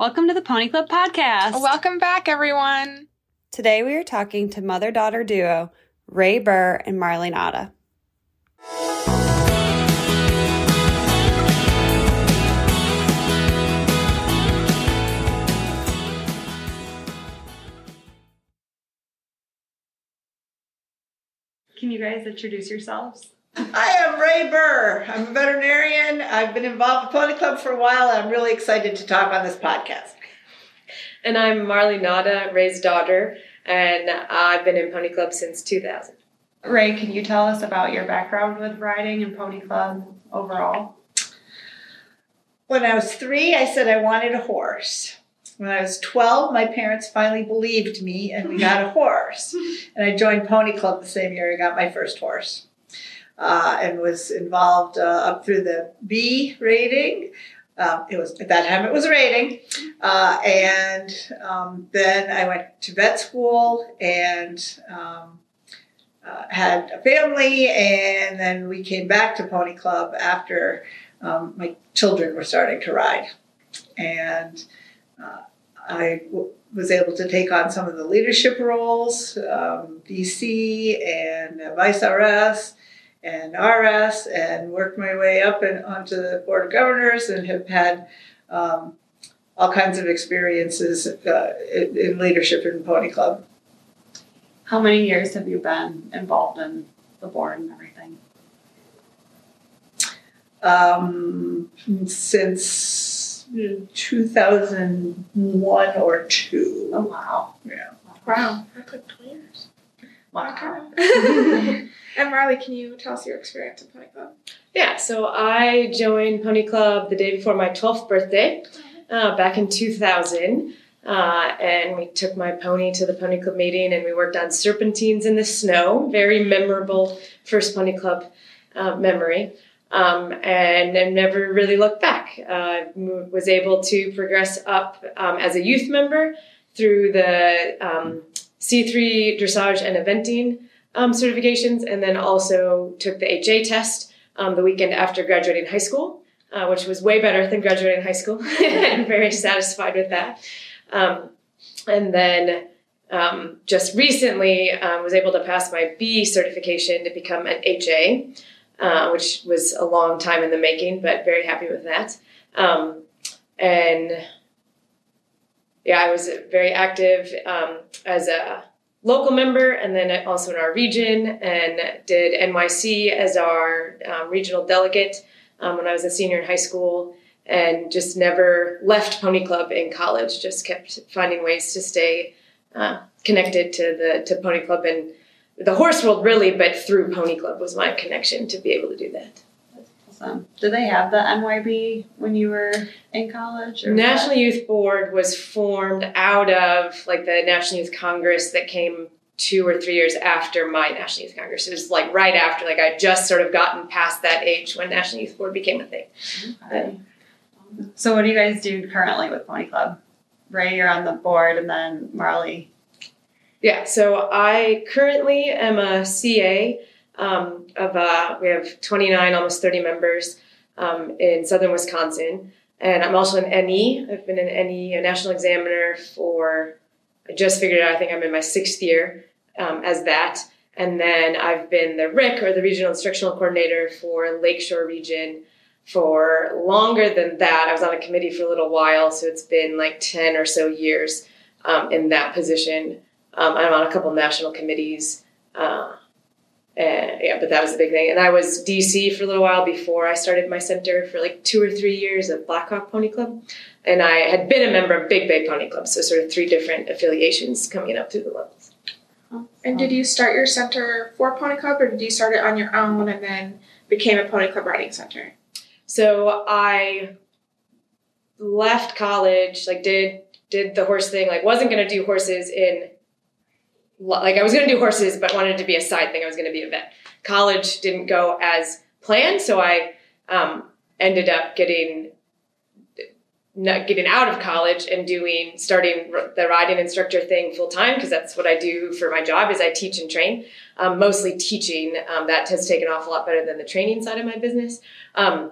Welcome to the Pony Club podcast. Welcome back, everyone. Today we are talking to mother daughter duo Rae Birr and Marlie Nauta. Can you guys introduce yourselves? I am Rae Birr. I'm a veterinarian. I've been involved with Pony Club for a while. And I'm really excited to talk on this podcast. And I'm Marlie Nauta, Rae's daughter, and I've been in Pony Club since 2000. Rae, can you tell us about your background with riding and Pony Club overall? When I was three, I said I wanted a horse. When I was 12, my parents finally believed me and we got a horse. And I joined Pony Club the same year I got my first horse. Uh, and was involved uh, up through the B rating. Um, it was at that time it was a rating, uh, and um, then I went to vet school and um, uh, had a family, and then we came back to Pony Club after um, my children were starting to ride, and uh, I w- was able to take on some of the leadership roles, um, DC and Vice RS and RS and worked my way up and onto the Board of Governors and have had um, all kinds of experiences uh, in, in, leadership in Pony Club. How many years have you been involved in the board and everything? Um, since 2001 or two. Oh, wow. Yeah. Wow. That took 20 years. Wow. And Marlie, can you tell us your experience in Pony Club? Yeah, so I joined Pony Club the day before my 12th birthday, uh, back in 2000. Uh, and we took my pony to the Pony Club meeting and we worked on serpentines in the snow. Very memorable first Pony Club uh, memory. Um, and I never really looked back. Uh, was able to progress up um, as a youth member through the um, C3 dressage and eventing um, certifications, and then also took the HA test um, the weekend after graduating high school, uh, which was way better than graduating high school. I'm very satisfied with that. Um, and then um, just recently um, was able to pass my B certification to become an HA, uh, which was a long time in the making, but very happy with that. Um, and yeah, I was very active as a local member and then also in our region and did NYC as our um, regional delegate um, when I was a senior in high school and just never left Pony Club in college. Just kept finding ways to stay uh, connected to the to Pony Club and the horse world really, but through Pony Club was my connection to be able to do that. Um, awesome. Did they have the NYB when you were in college? National Youth Board was formed out of like the National Youth Congress that came two or three years after my National Youth Congress. It was like right after, like I just sort of gotten past that age when National Youth Board became a thing. Okay. so, what do you guys do currently with Pony Club? Rae, you're on the board, and then Marlie. Yeah, so I currently am a CA um, of uh, we have 29, almost 30 members um, in southern Wisconsin. And I'm also an NE. I've been an NE, a national examiner for, I just figured out, I think I'm in my sixth year um, as that. And then I've been the RIC or the Regional Instructional Coordinator for Lakeshore Region for longer than that. I was on a committee for a little while, so it's been like 10 or so years um, in that position. Um, I'm on a couple national committees. Uh, yeah, but that was the big thing. And I was DC for a little while before I started my center for like two or three years at Blackhawk Pony Club. And I had been a member of Big Bay Pony Club, so sort of three different affiliations coming up through the levels. And did you start your center for Pony Club, or did you start it on your own and then became a Pony Club riding center? So I left college, like did did the horse thing, like wasn't going to do horses in like I was going to do horses, but wanted to be a side thing. I was going to be a vet. College didn't go as planned, so I um, ended up getting getting out of college and doing starting the riding instructor thing full time because that's what I do for my job is I teach and train. Um, mostly teaching. Um, that has taken off a lot better than the training side of my business. Um,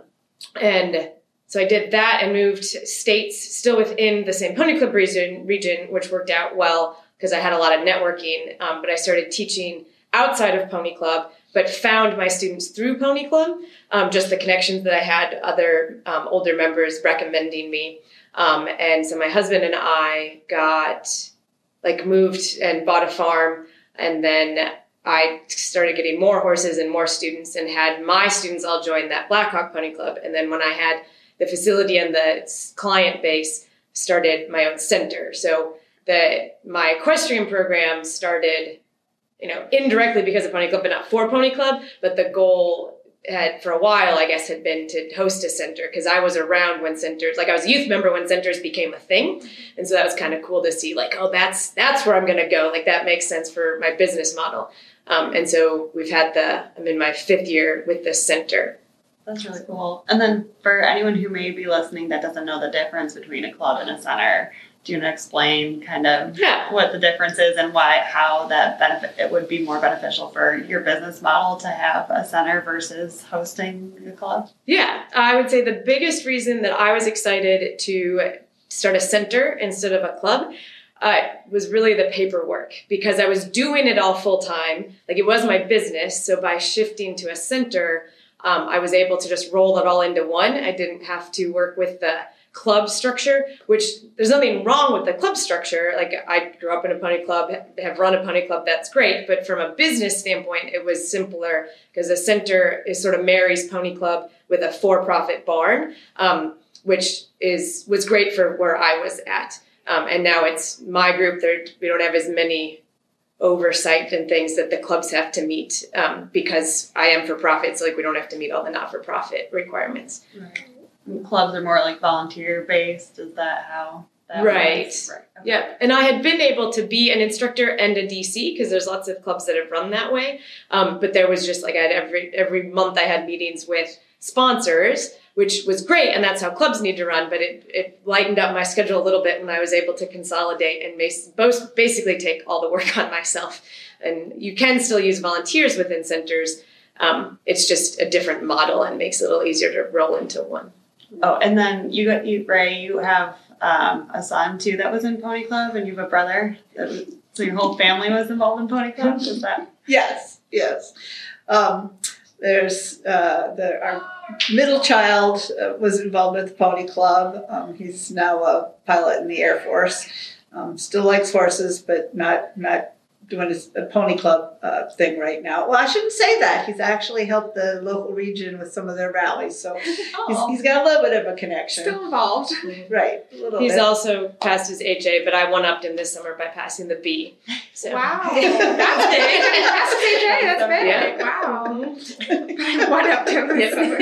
and so I did that and moved states still within the same Pony Club region, region which worked out well because I had a lot of networking. Um, but I started teaching outside of Pony Club, but found my students through Pony Club, um, just the connections that I had, other um, older members recommending me. Um, and so my husband and I got like moved and bought a farm, and then I started getting more horses and more students, and had my students all join that Blackhawk Pony Club. And then when I had the facility and the client base, started my own center. So the my equestrian program started, you know, indirectly because of Pony Club, but not for Pony Club. But the goal had for a while, I guess, had been to host a center because I was around when centers, like I was a youth member when centers became a thing, and so that was kind of cool to see. Like, oh, that's that's where I'm going to go. Like that makes sense for my business model. Um, and so we've had the I'm in my fifth year with the center. That's really cool. And then for anyone who may be listening that doesn't know the difference between a club and a center, do you want to explain kind of Yeah. what the difference is and why how that benefit it would be more beneficial for your business model to have a center versus hosting a club? Yeah, I would say the biggest reason that I was excited to start a center instead of a club uh, was really the paperwork because I was doing it all full time. Like it was my business. So by shifting to a center, um, I was able to just roll it all into one. I didn't have to work with the club structure, which there's nothing wrong with the club structure. Like I grew up in a pony club, have run a pony club, that's great. But from a business standpoint, it was simpler because the center is sort of Mary's pony club with a for-profit barn, um, which is was great for where I was at. Um, and now it's my group. There, we don't have as many oversight and things that the clubs have to meet um, because I am for profit. So like we don't have to meet all the not for profit requirements. And clubs are more like volunteer based. Is that how? That Right. works? Right. Okay. Yeah, and I had been able to be an instructor and a DC because there's lots of clubs that have run that way. Um, but there was just like I had every every month I had meetings with sponsors, which was great, and that's how clubs need to run. But it it lightened up my schedule a little bit when I was able to consolidate and bas- basically take all the work on myself. And you can still use volunteers within centers. Um, it's just a different model and makes it a little easier to roll into one. Oh, and then you got you Rae. You have um, a son too that was in Pony Club, and you have a brother. Was, so your whole family was involved in Pony Club. Is that? Yes, yes. Um, there's uh, the, our middle child uh, was involved with the Pony Club. Um, he's now a pilot in the Air Force. Um, still likes horses, but not not doing his a Pony Club uh, thing right now. Well, I shouldn't say that. He's actually helped the local region with some of their rallies, so he's, Oh, he's got a little bit of a connection. Still involved. right, a little He's bit. also passed his HA, but I one upped him this summer by passing the B. So. Wow. That's big. That's AJ. That's big. Yeah. Wow. One up to this summer.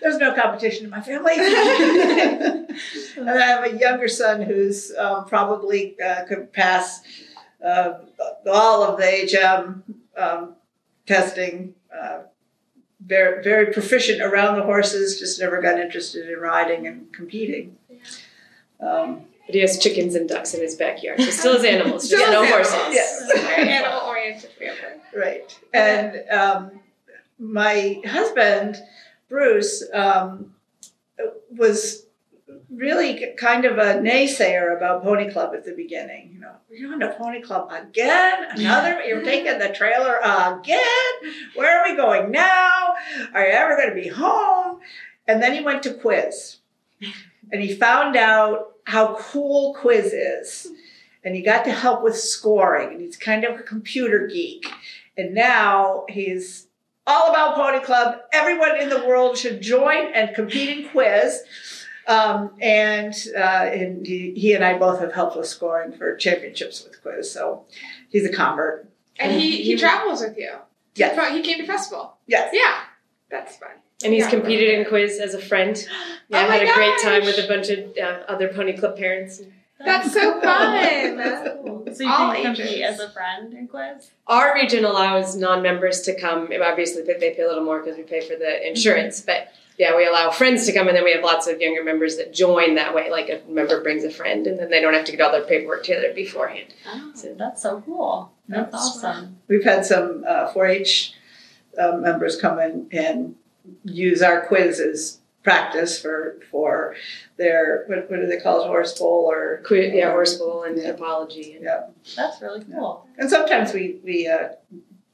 There's no competition in my family. and I have a younger son who's um, probably uh, could pass uh, all of the HM um, testing. Uh, very, very proficient around the horses. Just never got interested in riding and competing. Um, But he has chickens and ducks in his backyard. He still has animals, just Still no has horses. Yes. Very animal oriented family. Right. And um, my husband, Bruce, um, was really kind of a naysayer about Pony Club at the beginning. You know, you're going to Pony Club again? Another? You're taking the trailer again? Where are we going now? Are you ever going to be home? And then he went to quiz. And he found out how cool quiz is. And he got to help with scoring. And he's kind of a computer geek. And now he's all about Pony Club. Everyone in the world should join and compete in quiz. Um, and uh, and he, he and I both have helped with scoring for championships with quiz. So he's a convert. And he, he travels with you. Yes. He came to festival. Yes. Yeah. That's fun. And he's Yeah. competed in quiz as a friend. Yeah, Oh I my had a great time with a bunch of uh, other pony club parents. That's so fun. So you All can compete as a friend in quiz. Our region allows non-members to come. Obviously, they they pay a little more because we pay for the insurance, but yeah, we allow friends to come, and then we have lots of younger members that join that way. Like a member brings a friend, and then they don't have to get all their paperwork together beforehand. Oh, that's so cool. That's, That's awesome. We've had some uh, 4-H um, members come in and use our quiz as practice for for their what, what do they call it horse bowl or Que- yeah, horse bowl and Yeah. hippology. And, That's really cool. and sometimes we we uh,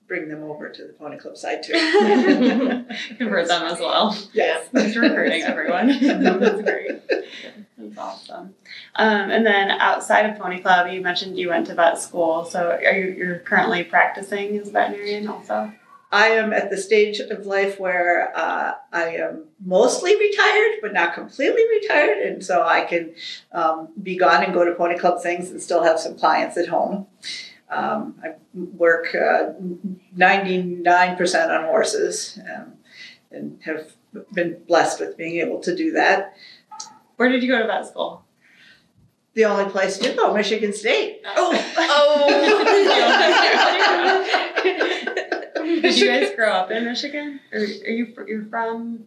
bring them over to the pony club side too. Convert them as well. yes. Thanks for recruiting everyone. That's great. That's awesome. Um, and then outside of Pony Club, you mentioned you went to vet school. So are you you're currently practicing as a veterinarian also? I am at the stage of life where uh, I am mostly retired, but not completely retired, and so I can um, be gone and go to pony club things and still have some clients at home. Um, I work ninety nine percent on horses, um, and have been blessed with being able to do that. Where did you go to vet school? The only place to go, Michigan State. Oh Did you guys grow up in Michigan, or are you you're from?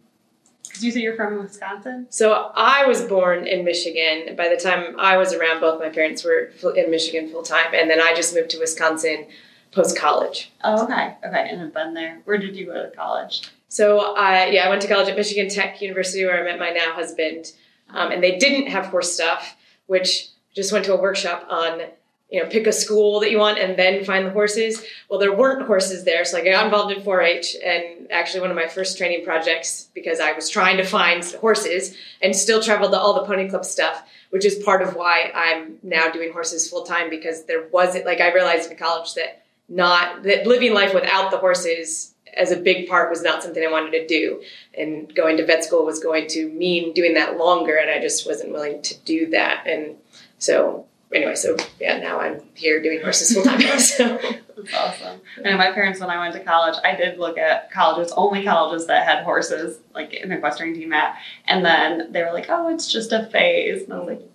Because you said you're from Wisconsin. So I was born in Michigan. By the time I was around, both my parents were in Michigan full time, and then I just moved to Wisconsin post college. Oh, okay, okay, and have been there. Where did you go to college? So I yeah I went to college at Michigan Tech University where I met my now husband, um, and they didn't have horse stuff, which just went to a workshop on you know pick a school that you want and then find the horses. Well, there weren't horses there, so I got involved in 4-H and actually one of my first training projects because I was trying to find horses and still traveled to all the pony club stuff, which is part of why I'm now doing horses full time because there wasn't like I realized in college that not that living life without the horses as a big part was not something I wanted to do. And going to vet school was going to mean doing that longer, and I just wasn't willing to do that. And so, anyway, so yeah, now I'm here doing horses full time. so, awesome. And my parents, when I went to college, I did look at colleges, only colleges that had horses, like an equestrian team at. And then they were like, oh, it's just a phase. And I was like,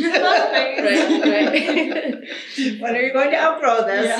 right, right. When are you going to outgrow this?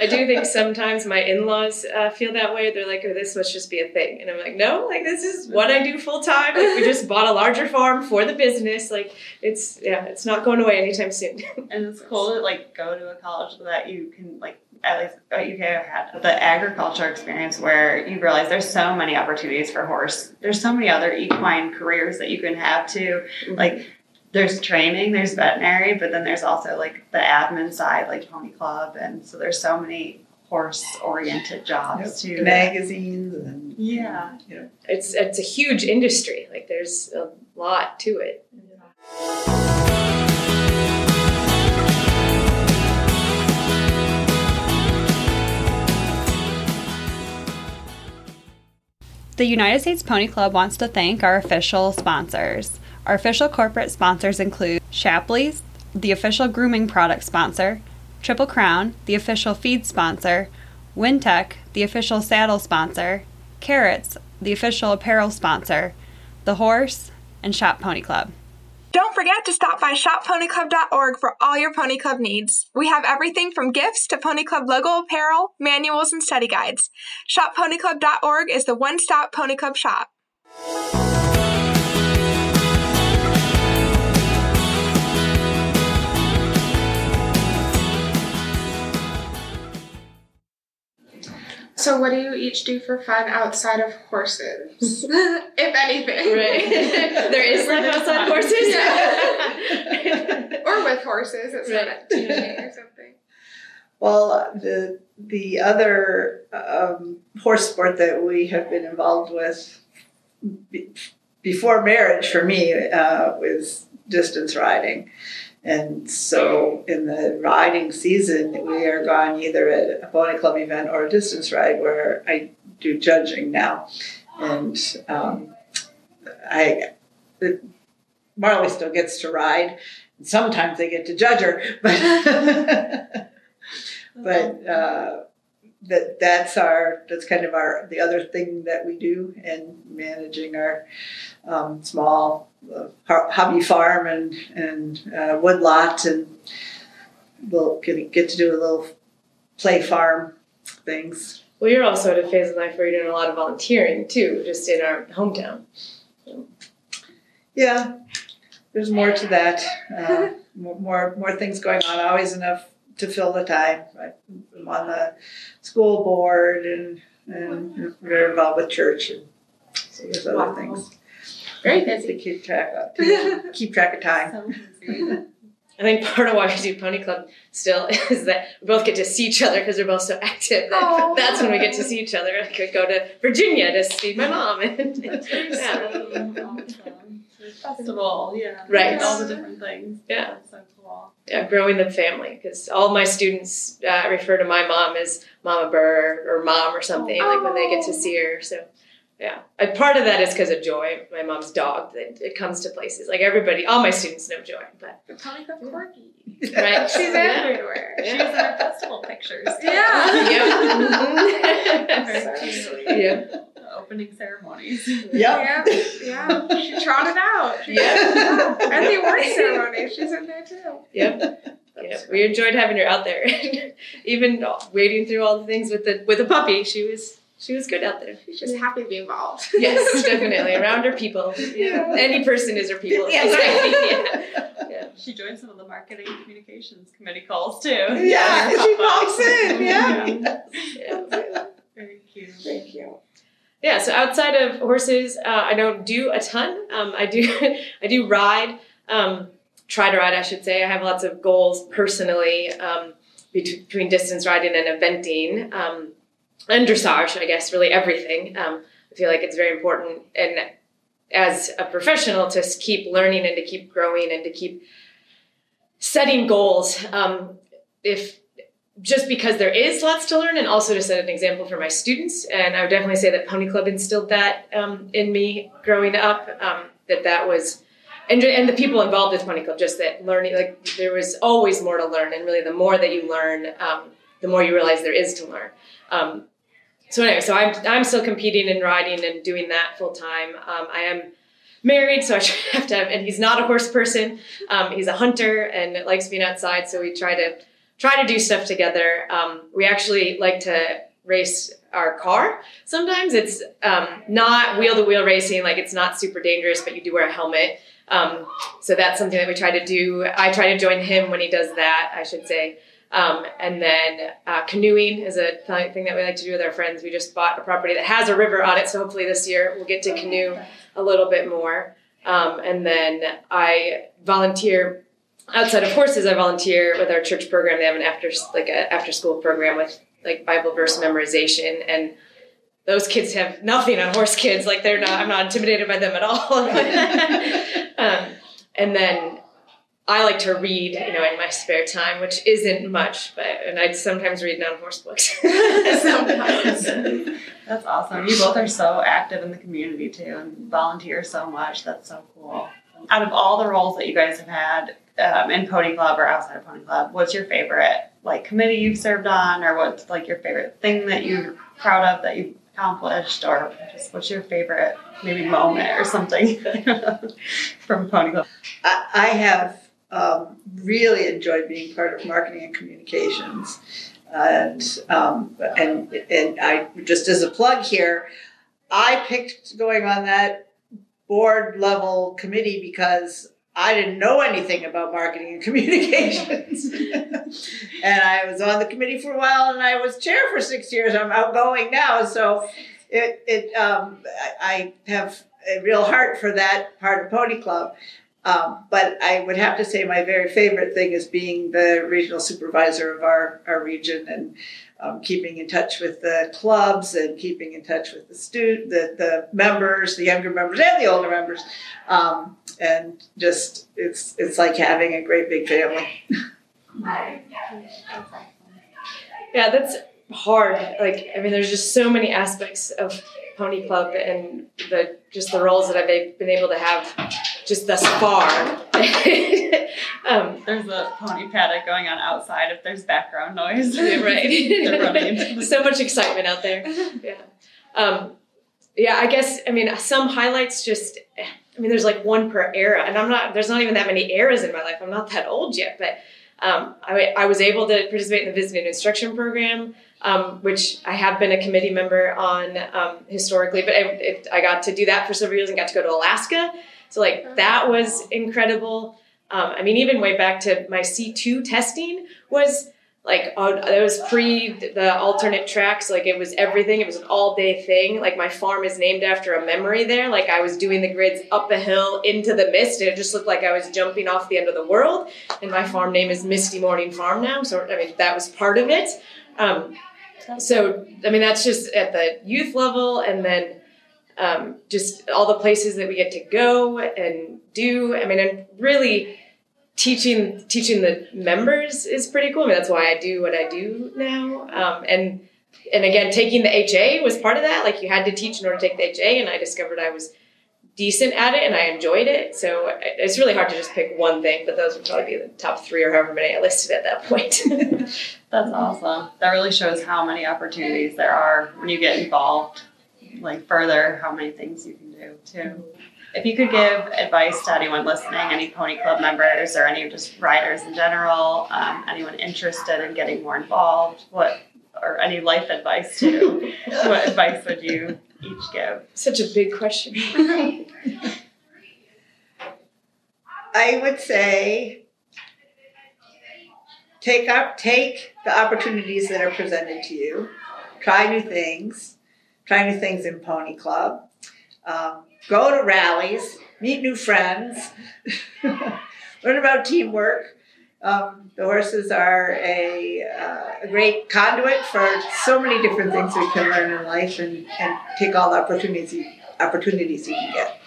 I do think sometimes my in laws uh, feel that way. They're like, oh, this must just be a thing. And I'm like, no, like, this is what I do full time. Like, we just bought a larger farm for the business. Like, it's, yeah, it's not going away anytime soon. And it's cool to like go to a college that you can like at least at UK I had the agriculture experience where you realize there's so many opportunities for horse. There's so many other equine careers that you can have too. Like there's training, there's veterinary, but then there's also like the admin side, like pony club, and so there's so many horse oriented jobs too. Magazines and Yeah. you know. it's it's a huge industry. Like there's a lot to it. The United States Pony Club wants to thank our official sponsors. Our official corporate sponsors include Shapley's, the official grooming product sponsor, Triple Crown, the official feed sponsor, Wintec, the official saddle sponsor, Kerrits, the official apparel sponsor, The Horse, and Shop Pony Club. Don't forget to stop by shopponyclub.org for all your Pony Club needs. We have everything from gifts to Pony Club logo apparel, manuals, and study guides. Shopponyclub.org is the one stop Pony Club shop. So, what do you each do for fun outside of horses? if anything. Right. there is life outside horses. yeah. or with horses, it's not Right. a teaching or something. Well, uh, the the other um, horse sport that we have been involved with be, before marriage for me uh, was distance riding, and so in the riding season we are gone either at a pony club event or a distance ride where I do judging now, and um, I. Marlie still gets to ride. Sometimes they get to judge her, but but uh, that that's our that's kind of our the other thing that we do and managing our um, small uh, hobby farm and and uh, woodlot and we'll get, get to do a little play farm things. Well, you're also at a phase in life where you're doing a lot of volunteering too, just in our hometown. Yeah, there's more to that. Uh, more, more more things going on. Always enough to fill the time. I- I'm on the school board and and very involved with church and so there's other Wow. things. Very to busy. keep track of. to keep track of time. So. I think part of why we do Pony Club still is that we both get to see each other because we're both so active. That Aw. that's when we get to see each other. I could go to Virginia to see my mom. And, yeah. Awesome. Festival, yeah. Right. All the different things. Yeah. That's so cool. yeah, growing the family because all my students uh, refer to my mom as Mama Birr or Mom or something like when they get to see her. So. Yeah, and part of that is because of Joy, my mom's dog. That it comes to places like everybody, all my students know Joy, but The Pony Club Corky. right, She's yeah. everywhere. She was in our festival pictures. too. Yeah. Very So cute. yeah, The Opening ceremonies. Yep. Yeah, yeah. She trotted out. yeah, And the award ceremony, she's in there too. yep. Yeah, we enjoyed having her out there. Even wading through all the things with the with a puppy, she was she was good out there. She's just happy to be involved. Yes, definitely around her people. Yeah. Any person is her people. Yeah. yeah. yeah. She joined some of the marketing communications committee calls too. Yeah, she pops in, yeah. yeah. Very cute. Thank you. Yeah, so outside of horses, uh, I don't do a ton. Um, I do I do ride, um, try to ride, I should say. I have lots of goals personally um, between distance riding and eventing, um, and dressage. I guess really everything. Um, I feel like it's very important, and as a professional, to keep learning and to keep growing and to keep setting goals. Um, if just because there is lots to learn and also to set an example for my students. And i would definitely say that pony club instilled that um, in me growing up um, that that was and, and the people involved with pony club just that learning like there was always more to learn and really the more that you learn um, the more you realize there is to learn. Um, so anyway so I'm, I'm still competing and riding and doing that full time um, i am married so i have to have and he's not a horse person. Um, he's a hunter and likes being outside so we try to try to do stuff together. Um, we actually like to race our car. Sometimes it's um, not wheel to wheel racing, like it's not super dangerous, but you do wear a helmet. Um, so that's something that we try to do. I try to join him when he does that, I should say. Um, and then uh, canoeing is a th- thing that we like to do with our friends. We just bought a property that has a river on it, so hopefully this year we'll get to canoe a little bit more. Um, and then I volunteer outside of horses, I volunteer with our church program. They have an after like a after school program with like Bible verse memorization, and those kids have nothing on horse kids. Like they're not. I'm not intimidated by them at all. um, and then I like to read, you know, in my spare time, which isn't much, but and I sometimes read non-horse books. Sometimes. That's awesome. You both are so active in the community too and volunteer so much. That's so cool. Out of all the roles that you guys have had um, in Pony Club or outside of Pony Club, what's your favorite like committee you've served on, or what's like your favorite thing that you're proud of that you've accomplished, or just what's your favorite maybe moment or something from Pony Club? I, I have um, really enjoyed being part of marketing and communications, and um, and and I just as a plug here, I picked going on that board level committee because I didn't know anything about marketing and communications, and I was on the committee for a while, and I was chair for six years. I'm outgoing now, so it it um, I, have a real heart for that part of Pony Club. Um, but I would have to say my very favorite thing is being the regional supervisor of our, our region and um, keeping in touch with the clubs and keeping in touch with the student, the, the members, the younger members and the older members. Um, and just it's it's like having a great big family. Yeah, that's hard. Like, I mean, there's just so many aspects of Pony Club and the just the roles that I've been able to have just thus far. um, There's a pony paddock going on outside if there's background noise. right. They're running into the so much excitement out there. Yeah. Um, yeah, I guess, I mean, some highlights just, I mean, there's like one per era, and I'm not, there's not even that many eras in my life. I'm not that old yet, but um, I, I was able to participate in the visiting instruction program, um, which I have been a committee member on um, historically, but I, it, I got to do that for several years and got to go to Alaska. So, like, that was incredible. Um, I mean, even way back to my C2 testing was like uh, it was pre the alternate tracks. Like it was everything. It was an all day thing. Like my farm is named after a memory there. Like i was doing the grids up a hill into the mist and it just looked like i was jumping off the end of the world. And my farm name is misty morning farm now so i mean that was part of it. Um, so i mean that's just at the youth level and then um, just all the places that we get to go and do i mean and really teaching teaching the members is pretty cool. I mean, that's why I do what I do now. Um, and and again, taking the HA was part of that. Like you had to teach in order to take the HA, and I discovered I was decent at it and I enjoyed it. So it's really hard to just pick one thing, but those would probably be the top three or however many I listed at that point. That's awesome. That really shows how many opportunities there are when you get involved, like further, how many things you can do too. If you could give advice to anyone listening, any Pony Club members or any just riders in general, um, anyone interested in getting more involved, what or any life advice too, what advice would you each give? Such a big question. I would say take up take the opportunities that are presented to you. Try new things. Try new things in Pony Club. Um, go to rallies, meet new friends, learn about teamwork. Um, the horses are a, uh, a great conduit for so many different things we can learn in life and, and take all the opportunities you, opportunities you can get.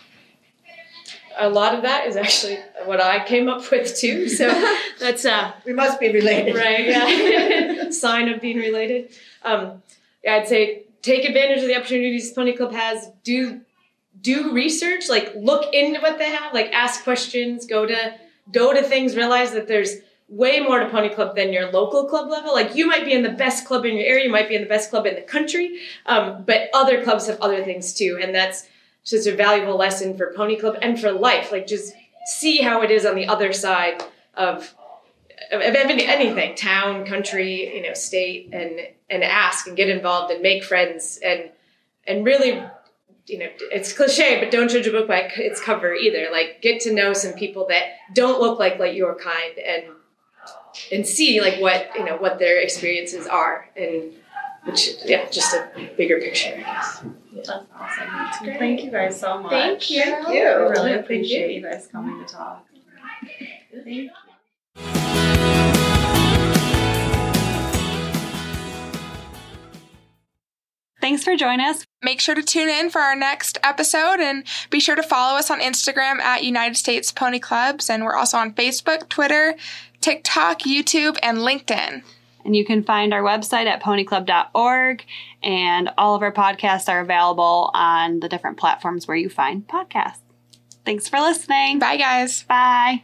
A lot of that is actually what I came up with too. So that's uh, we must be related, right? Yeah, sign of being related. Um, yeah, I'd say take advantage of the opportunities Pony Club has. Do do research, like look into what they have, like ask questions, go to go to things, realize that there's way more to Pony Club than your local club level. Like you might be in the best club in your area, you might be in the best club in the country, um, but other clubs have other things too, and that's just a valuable lesson for Pony Club and for life. Like just see how it is on the other side of of anything, town, country, you know, state, and and ask and get involved and make friends and and really you know, it's cliche, but don't judge a book by its cover either. Like, get to know some people that don't look like like your kind, and and see like what you know what their experiences are, and which yeah, just a bigger picture, I guess. That's awesome. That's great. Thank you guys so much. Thank you. Thank you. I really appreciate you guys coming to talk. Thank you. Thanks for joining us. Make sure to tune in for our next episode and be sure to follow us on Instagram at United States Pony Clubs. And we're also on Facebook, Twitter, TikTok, YouTube, and LinkedIn. And you can find our website at ponyclub.org. And all of our podcasts are available on the different platforms where you find podcasts. Thanks for listening. Bye, guys. Bye.